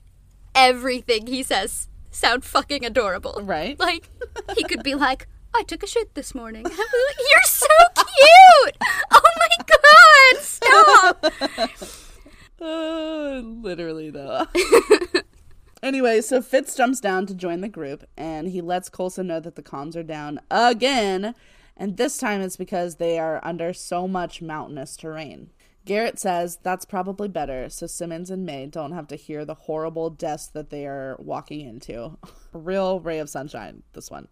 everything he says sound fucking adorable. Right. Like <laughs> he could be like, I took a shit this morning. <laughs> I'd be like, You're so cute. <laughs> Oh my god, stop. Uh, literally though. anyway, so Fitz jumps down to join the group, and he lets Coulson know that the comms are down again, and this time it's because they are under so much mountainous terrain. Garrett says that's probably better, so Simmons and May don't have to hear the horrible deaths that they are walking into. A <laughs> real ray of sunshine, this one.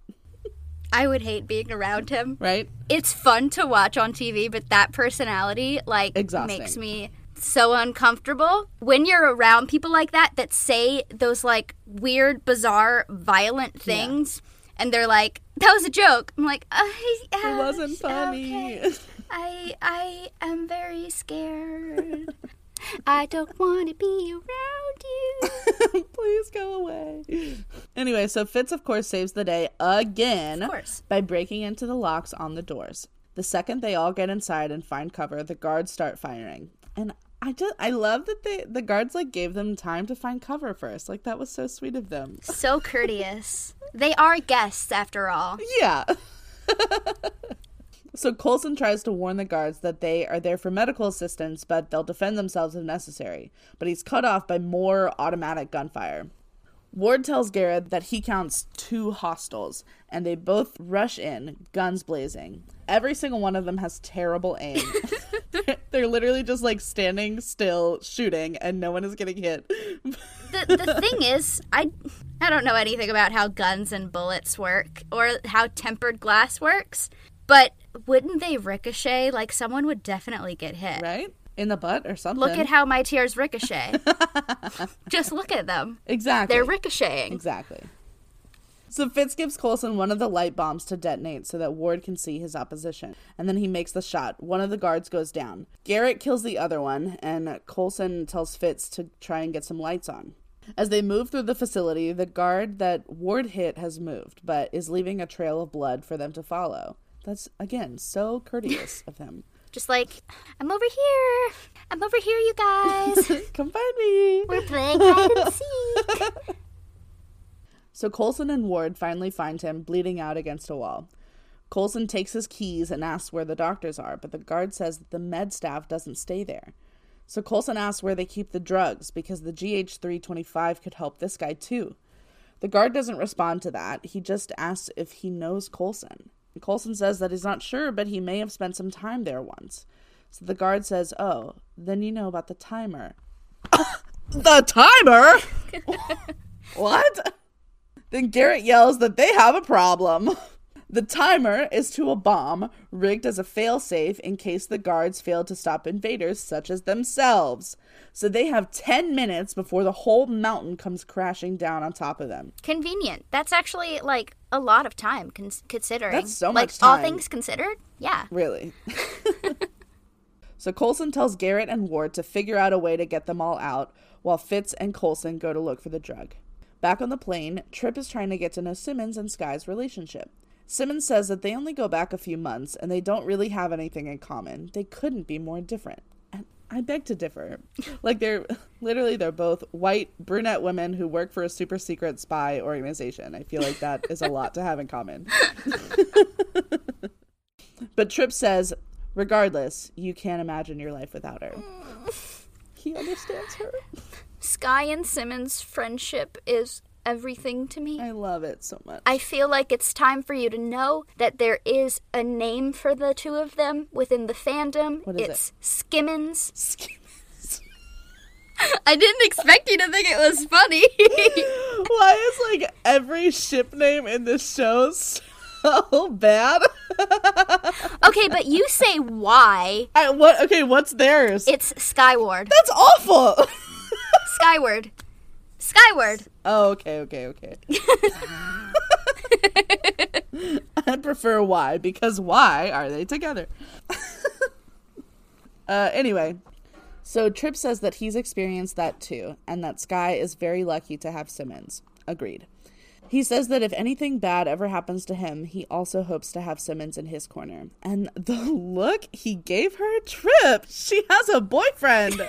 I would hate being around him. right? It's fun to watch on TV, but that personality like Exhausting. makes me so uncomfortable when you're around people like that that say those like weird, bizarre, violent things, and they're like, "That was a joke." I'm like, I, It wasn't <laughs> funny. okay. <laughs> I I am very scared. I don't want to be around you. <laughs> Please go away. Anyway, so Fitz, of course, saves the day again Of course. by breaking into the locks on the doors. The second they all get inside and find cover, the guards start firing. And I just I love that they the guards like gave them time to find cover first. Like that was so sweet of them. So courteous. They are guests after all. <laughs> Yeah. <laughs> so Coulson tries to warn the guards that they are there for medical assistance, but they'll defend themselves if necessary. But he's cut off by more automatic gunfire. Ward tells Garrett that he counts two hostiles, and they both rush in, guns blazing. Every single one of them has terrible aim. <laughs> <laughs> They're literally just like standing still, shooting, and no one is getting hit. the the <laughs> thing is, I I don't know anything about how guns and bullets work or how tempered glass works, but wouldn't they ricochet? Like someone would definitely get hit. right? In the butt or something. Look at how my tears ricochet. <laughs> Just look at them. exactly. They're ricocheting. Exactly. So Fitz gives Coulson one of the light bombs to detonate so that Ward can see his opposition. And then he makes the shot. One of the guards goes down. Garrett kills the other one, and Coulson tells Fitz to try and get some lights on. As they move through the facility, the guard that Ward hit has moved, but is leaving a trail of blood for them to follow. That's, again, so courteous <laughs> of him. Just like I'm over here. I'm over here, you guys. <laughs> Come find me! We're playing hide and seek. <laughs> So Coulson and Ward finally find him bleeding out against a wall. Coulson takes his keys and asks where the doctors are, but the guard says that the med staff doesn't stay there. So Coulson asks where they keep the drugs because the GH325 could help this guy too. The guard doesn't respond to that. He just asks if he knows Coulson. Coulson says that he's not sure, but he may have spent some time there once. So the guard says, Oh, then you know about the timer. <coughs> the timer? <laughs> what? Then Garrett yells that they have a problem. <laughs> The timer is to a bomb rigged as a failsafe in case the guards fail to stop invaders such as themselves. So they have 10 minutes before the whole mountain comes crashing down on top of them. Convenient. That's actually like a lot of time con- considering. That's so like much all things considered. Yeah. Really. <laughs> <laughs> so Coulson tells Garrett and Ward to figure out a way to get them all out while Fitz and Coulson go to look for the drug. Back on the plane, Trip is trying to get to know Simmons and Skye's relationship. Simmons says that they only go back a few months and they don't really have anything in common. They couldn't be more different. I beg to differ. <laughs> Like they're literally they're both white brunette women who work for a super secret spy organization. I feel like that is a lot to have in common. <laughs> but Trip says, regardless, you can't imagine your life without her. <laughs> He understands her. Skye and Simmons' friendship is everything to me. I love it so much. I feel like it's time for you to know that there is a name for the two of them within the fandom. What is it's Skimmons. Skimmons. <laughs> I didn't expect you to think it was funny. <laughs> Why is like every ship name in this show so <laughs> bad? okay, but you say why. I, what? Okay, what's theirs? It's Skyeward. That's awful. Skyeward. Skyeward. oh, okay, okay, okay. <laughs> I prefer why because why are they together? <laughs> uh, anyway, so Trip says that he's experienced that too, and that Skye is very lucky to have Simmons. Agreed. He says that if anything bad ever happens to him, he also hopes to have Simmons in his corner. And <laughs> the look he gave her, Trip, she has a boyfriend.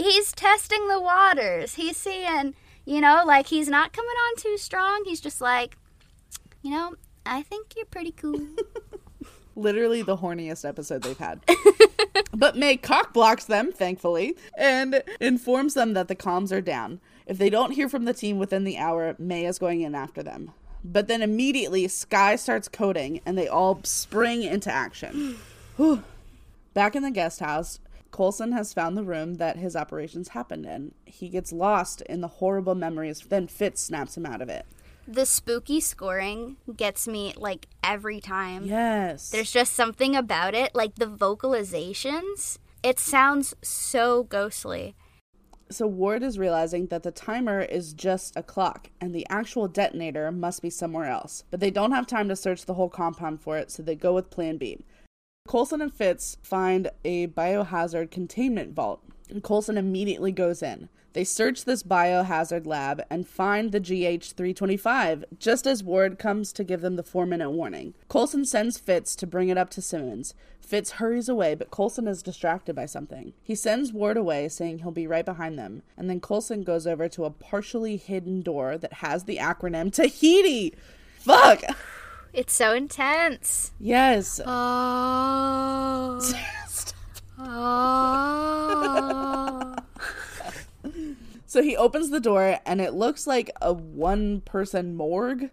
He's testing the waters. He's seeing, you know, like he's not coming on too strong. He's just like, you know, I think you're pretty cool. <laughs> literally the horniest episode they've had. <laughs> but May cock blocks them, thankfully, and informs them that the comms are down. If they don't hear from the team within the hour, May is going in after them. But then immediately, Skye starts coding, and they all spring into action. <sighs> Back in the guest house, Coulson has found the room that his operations happened in. He gets lost in the horrible memories, then Fitz snaps him out of it. The spooky scoring gets me like every time. Yes. There's just something about it, like the vocalizations. It sounds so ghostly. So Ward is realizing that the timer is just a clock and the actual detonator must be somewhere else. But they don't have time to search the whole compound for it, so they go with plan B. Coulson and Fitz find a biohazard containment vault, and Coulson immediately goes in. They search this biohazard lab and find the GH 325 just as Ward comes to give them the four minute warning. Coulson sends Fitz to bring it up to Simmons. Fitz hurries away, but Coulson is distracted by something. He sends Ward away, saying he'll be right behind them, and then Coulson goes over to a partially hidden door that has the acronym Tahiti. Fuck! It's so intense. Yes. <laughs> Oh. oh. <laughs> So he opens the door and it looks like a one person morgue.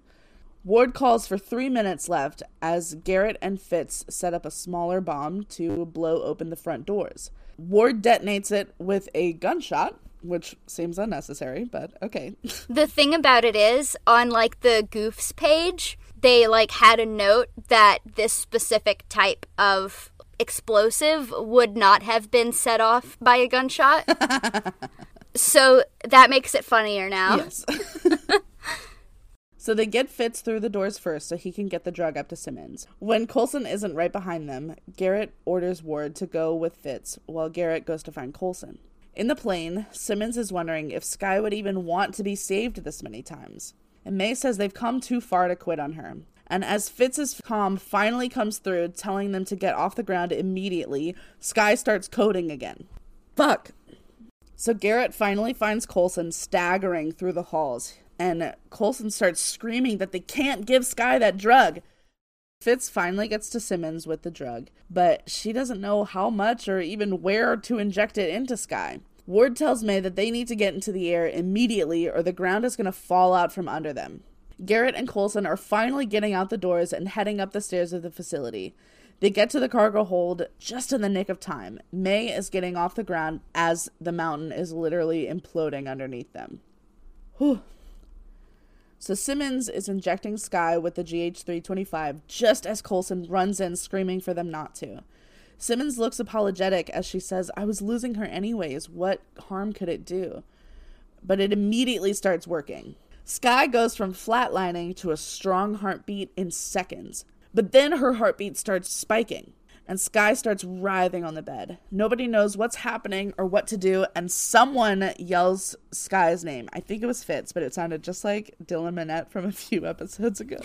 Ward calls for three minutes left as Garrett and Fitz set up a smaller bomb to blow open the front doors. Ward detonates it with a gunshot, which seems unnecessary, but okay. <laughs> The thing about it is, on like the goofs page, they like had a note that this specific type of explosive would not have been set off by a gunshot. <laughs> so that makes it funnier now. yes. <laughs> so they get Fitz through the doors first so he can get the drug up to Simmons. When Coulson isn't right behind them, Garrett orders Ward to go with Fitz while Garrett goes to find Coulson. In the plane, Simmons is wondering if Skye would even want to be saved this many times. And May says they've come too far to quit on her. And as Fitz's calm finally comes through, telling them to get off the ground immediately, Skye starts coding again. Fuck. So Garrett finally finds Coulson staggering through the halls, and Coulson starts screaming that they can't give Skye that drug. Fitz finally gets to Simmons with the drug, but she doesn't know how much or even where to inject it into Skye. Ward tells May that they need to get into the air immediately or the ground is going to fall out from under them. Garrett and Coulson are finally getting out the doors and heading up the stairs of the facility. They get to the cargo hold just in the nick of time. May is getting off the ground as the mountain is literally imploding underneath them. Whew. So Simmons is injecting Skye with the GH325 just as Coulson runs in screaming for them not to. Simmons looks apologetic as she says, I was losing her anyways. What harm could it do? But it immediately starts working. Skye goes from flatlining to a strong heartbeat in seconds. But then her heartbeat starts spiking, and Skye starts writhing on the bed. Nobody knows what's happening or what to do, and someone yells Skye's name. I think it was Fitz, but it sounded just like Dylan Minnette from a few episodes ago.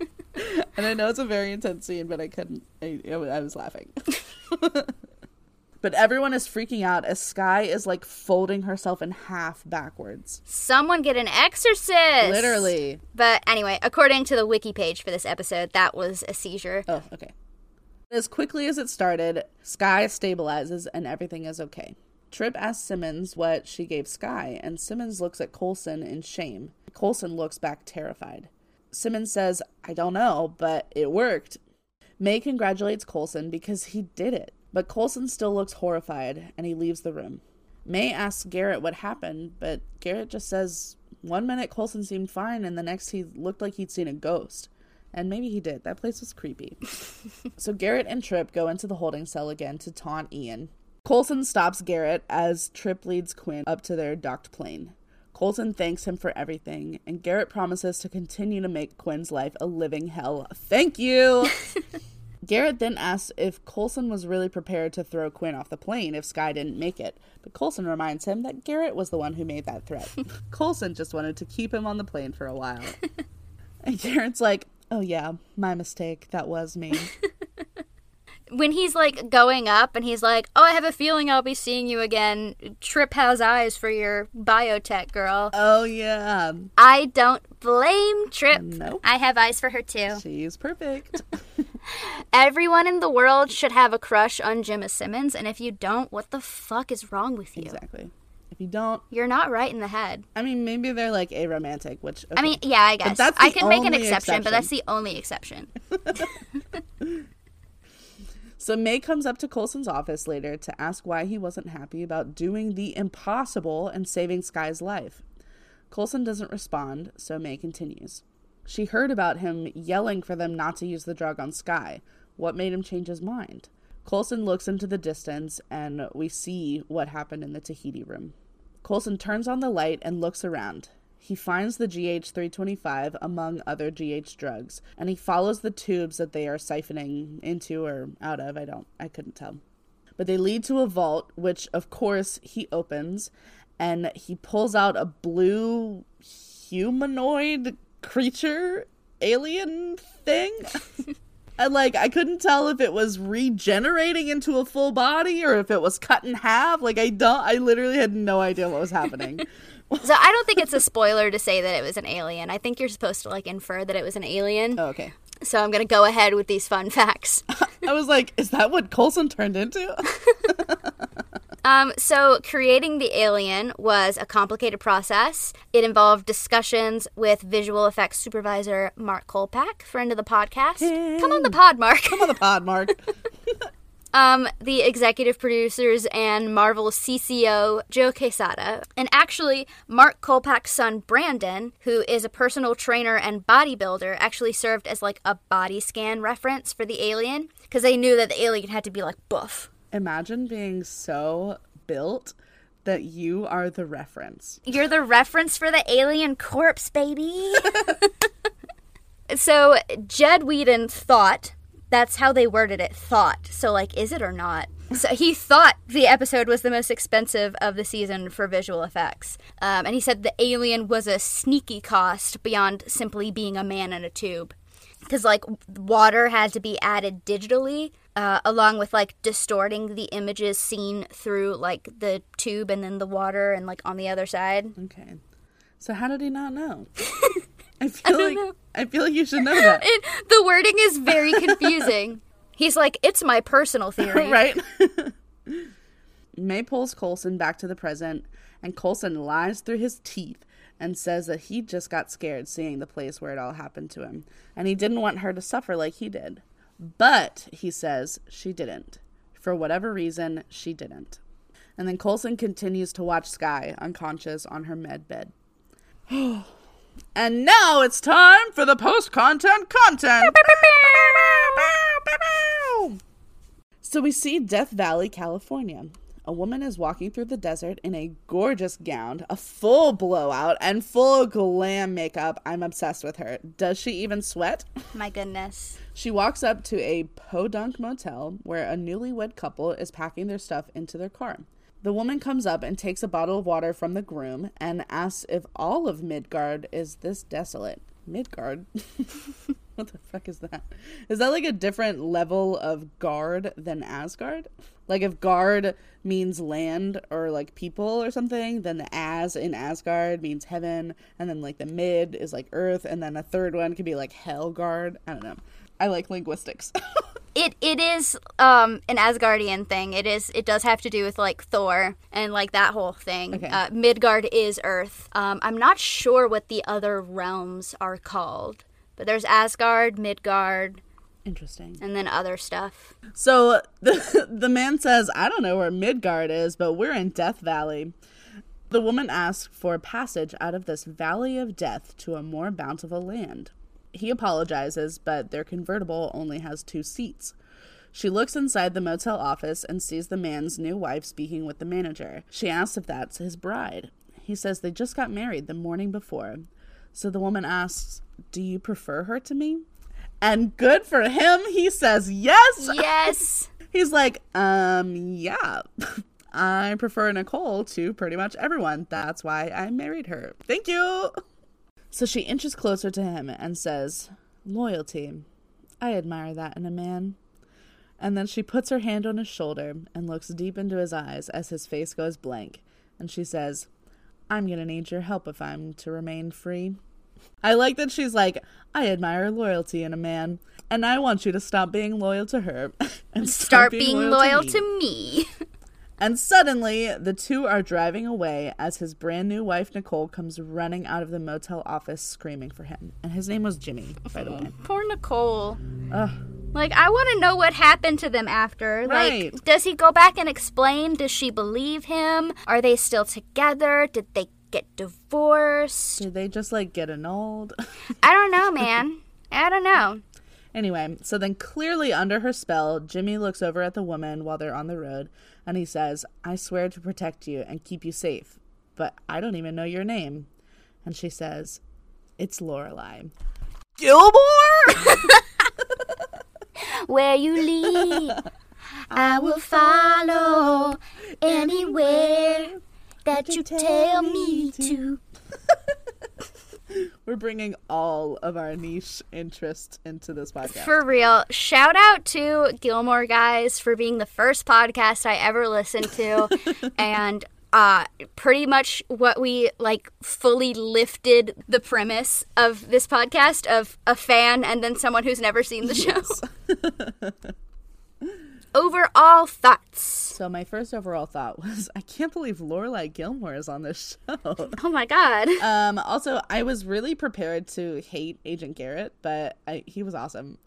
<laughs> and I know it's a very intense scene, but I couldn't. I, I was laughing. <laughs> <laughs> but everyone is freaking out as Skye is like folding herself in half backwards. Someone get an exorcist. Literally. But anyway, according to the wiki page for this episode, that was a seizure. Oh, okay. As quickly as it started, Skye stabilizes and everything is okay. Trip asks Simmons what she gave Skye, and Simmons looks at Coulson in shame. Coulson looks back terrified. Simmons says, I don't know, but it worked. May congratulates Coulson because he did it, but Coulson still looks horrified and he leaves the room. May asks Garrett what happened, but Garrett just says one minute Coulson seemed fine and the next he looked like he'd seen a ghost. And maybe he did. That place was creepy. <laughs> so Garrett and Trip go into the holding cell again to taunt Ian. Coulson stops Garrett as Trip leads Quinn up to their docked plane. Coulson thanks him for everything, and Garrett promises to continue to make Quinn's life a living hell. Thank you! <laughs> Garrett then asks if Coulson was really prepared to throw Quinn off the plane if Skye didn't make it, but Coulson reminds him that Garrett was the one who made that threat. <laughs> Coulson just wanted to keep him on the plane for a while. <laughs> and Garrett's like, oh yeah, my mistake. That was me. When he's like going up and he's like, Oh, I have a feeling I'll be seeing you again. Trip has eyes for your biotech girl. oh yeah. I don't blame Trip. Nope. I have eyes for her too. She's perfect. <laughs> <laughs> Everyone in the world should have a crush on Jemma Simmons, and if you don't, what the fuck is wrong with you? exactly. If you don't, You're not right in the head. I mean, maybe they're like a romantic, which I mean, yeah, I guess I can make an only exception, but that's the only exception. <laughs> So May comes up to Coulson's office later to ask why he wasn't happy about doing the impossible and saving Skye's life. Coulson doesn't respond, so May continues. She heard about him yelling for them not to use the drug on Skye. What made him change his mind? Coulson looks into the distance, and we see what happened in the Tahiti room. Coulson turns on the light and looks around. He finds the GH 325 among other GH drugs, and he follows the tubes that they are siphoning into or out of. I don't, I couldn't tell. But they lead to a vault, which of course he opens, and he pulls out a blue humanoid creature alien thing. <laughs> and like I couldn't tell if it was regenerating into a full body or if it was cut in half. Like I don't I literally had no idea what was happening. <laughs> So I don't think it's a spoiler to say that it was an alien. I think you're supposed to like infer that it was an alien. oh, okay. So I'm gonna go ahead with these fun facts. <laughs> I was like, is that what Coulson turned into? <laughs> Um, so creating the alien was a complicated process. It involved discussions with visual effects supervisor Mark Kolpack, friend of the podcast. Come on the pod, Mark. Come on the pod, Mark. <laughs> um, the executive producers and Marvel CCO Joe Quesada. And actually, Mark Kolpack's son Brandon, who is a personal trainer and bodybuilder, actually served as like a body scan reference for the alien because they knew that the alien had to be like buff. Imagine being so built that you are the reference. You're the reference for the alien corpse, baby. <laughs> <laughs> so Jed Whedon thought that's how they worded it. Thought. So like, is it or not? So he thought the episode was the most expensive of the season for visual effects, um, and he said the alien was a sneaky cost beyond simply being a man in a tube, because like water had to be added digitally uh, along with like distorting the images seen through like the tube and then the water and like on the other side. Okay. So how did he not know? <laughs> I feel like know. I feel like you should know that. <laughs> It, the wording is very confusing. <laughs> He's like, it's my personal theory. <laughs> right? May pulls Coulson back to the present, and Coulson lies through his teeth and says that he just got scared seeing the place where it all happened to him, and he didn't want her to suffer like he did. But, he says, she didn't. For whatever reason, she didn't. And then Coulson continues to watch Skye unconscious on her med bed. <gasps> <gasps> <gasps> and now it's time for the post content content. So we see Death Valley, California. A woman is walking through the desert in a gorgeous gown, a full blowout, and full glam makeup. I'm obsessed with her. Does she even sweat? My goodness. She walks up to a podunk motel where a newlywed couple is packing their stuff into their car. The woman comes up and takes a bottle of water from the groom and asks if all of Midgard is this desolate. Midgard? <laughs> what the fuck is that? Is that like a different level of guard than Asgard? Like if guard means land or like people or something, then the as in Asgard means heaven, and then like the mid is like earth, and then a third one could be like Hellgard. I don't know. I like linguistics. <laughs> It it is um an Asgardian thing. It is it does have to do with like Thor and like that whole thing. Okay. Uh, Midgard is Earth. Um, I'm not sure what the other realms are called, but there's Asgard, Midgard, Interesting. and then other stuff. So the <laughs> the man says, "I don't know where Midgard is, but we're in Death Valley." The woman asks for passage out of this valley of death to a more bountiful land. He apologizes, but their convertible only has two seats. She looks inside the motel office and sees the man's new wife speaking with the manager. She asks if that's his bride. He says they just got married the morning before. So the woman asks, Do you prefer her to me? And good for him, he says yes. Yes. <laughs> He's like, um, yeah. <laughs> I prefer Nicole to pretty much everyone. That's why I married her. Thank you. So she inches closer to him and says, Loyalty. I admire that in a man. And then she puts her hand on his shoulder and looks deep into his eyes as his face goes blank. And she says, I'm going to need your help if I'm to remain free. I like that she's like, I admire loyalty in a man, and I want you to stop being loyal to her <laughs> and Start being loyal me." to me. <laughs> And suddenly, the two are driving away as his brand new wife Nicole comes running out of the motel office screaming for him. And his name was Jimmy, by the way. <laughs> Poor Nicole. Ugh. Like, I want to know what happened to them after. Right. Like, does he go back and explain? Does she believe him? Are they still together? Did they get divorced. Did they just like get annulled? <laughs> I don't know, man. I don't know. Anyway, so then clearly under her spell, Jimmy looks over at the woman while they're on the road and he says, I swear to protect you and keep you safe, but I don't even know your name. And she says, It's Lorelei. Gilmore? <laughs> Where you lead, I will follow anywhere that you tell me to. We're bringing all of our niche interest into this podcast. For real. Shout out to Gilmore Guys for being the first podcast I ever listened to. <laughs> and uh, pretty much what we like fully lifted the premise of this podcast of a fan and then someone who's never seen the show. <laughs> Overall thoughts. so my first overall thought was, <laughs> I can't believe Lorelai Gilmore is on this show. <laughs> Oh my god. <laughs> Um, also, I was really prepared to hate Agent Garrett, but I, he was awesome.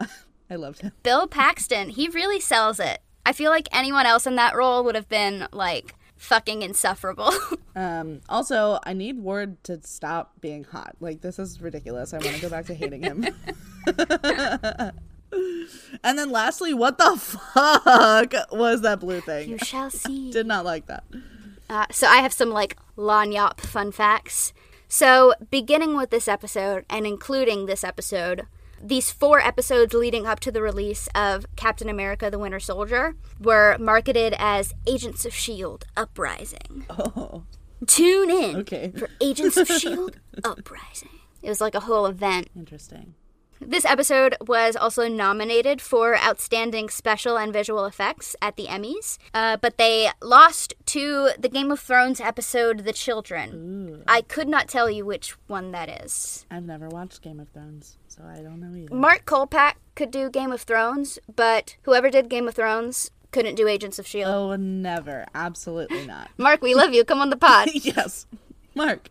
I loved him. Bill Paxton, he really sells it. I feel like anyone else in that role would have been like fucking insufferable. Um, also, I need Ward to stop being hot. Like, this is ridiculous. I want to go back to hating him. And then, lastly, what the fuck was that blue thing? you shall <laughs> see. Did not like that. Uh, so I have some like Lanyop fun facts. So beginning with this episode and including this episode, these four episodes leading up to the release of Captain America: The Winter Soldier were marketed as Agents of Shield Uprising. <laughs> Oh, Tune in okay. for Agents of Shield <laughs> Uprising. It was like a whole event. Interesting. This episode was also nominated for Outstanding Special and Visual Effects at the Emmys, uh, but they lost to the Game of Thrones episode The Children. I could not tell you which one that is. I've never watched Game of Thrones, so I don't know either. Mark Kolpack could do Game of Thrones, but whoever did Game of Thrones couldn't do Agents of S.H.I.E.L.D. Oh, never. Absolutely not. Mark, we love you. Come on the <laughs> pod. yes. Mark.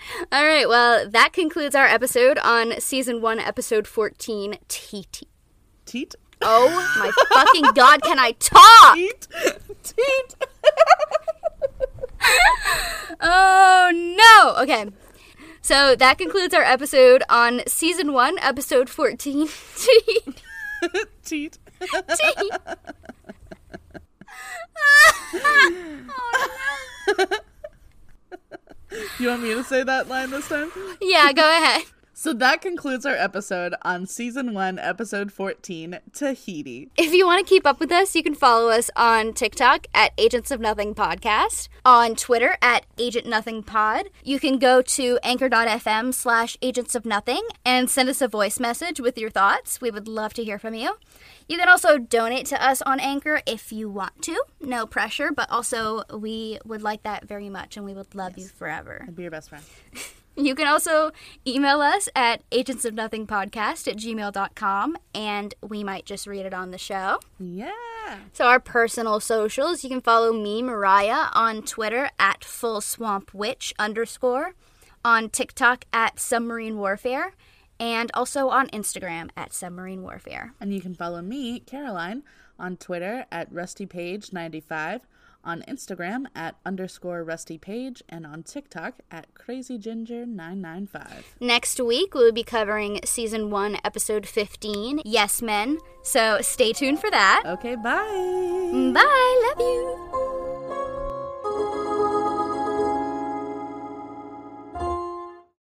<laughs> All right, well, that concludes our episode on season one, episode 14, TT. Teat? Oh my <laughs> fucking god, can I talk? Teat? Teat? <laughs> Oh no! Okay. So that concludes our episode on season one, episode 14. Teat? Oh, You want me to say that line this time? yeah, go ahead. So that concludes our episode on season one, episode 14, Tahiti. If you want to keep up with us, you can follow us on TikTok at Agents of Nothing Podcast, on Twitter at Agent Nothing Pod. You can go to anchor.fm slash agents of nothing and send us a voice message with your thoughts. We would love to hear from you. You can also donate to us on Anchor if you want to. No pressure, but also we would like that very much and we would love you forever. I'd be your best friend. <laughs> You can also email us at agentsofnothingpodcast at gmail.com and we might just read it on the show. Yeah. So our personal socials, you can follow me, Mariah, on Twitter at Full Swamp Witch underscore, on TikTok at Submarine Warfare, and also on Instagram at Submarine Warfare. And you can follow me, Caroline, on Twitter at RustyPaige95, on Instagram at underscore Rusty Paige and on TikTok at CrazyGinger995. Next week, we'll be covering season one, episode 15, Yes Men. So stay tuned for that. Okay, bye. Bye. Love you.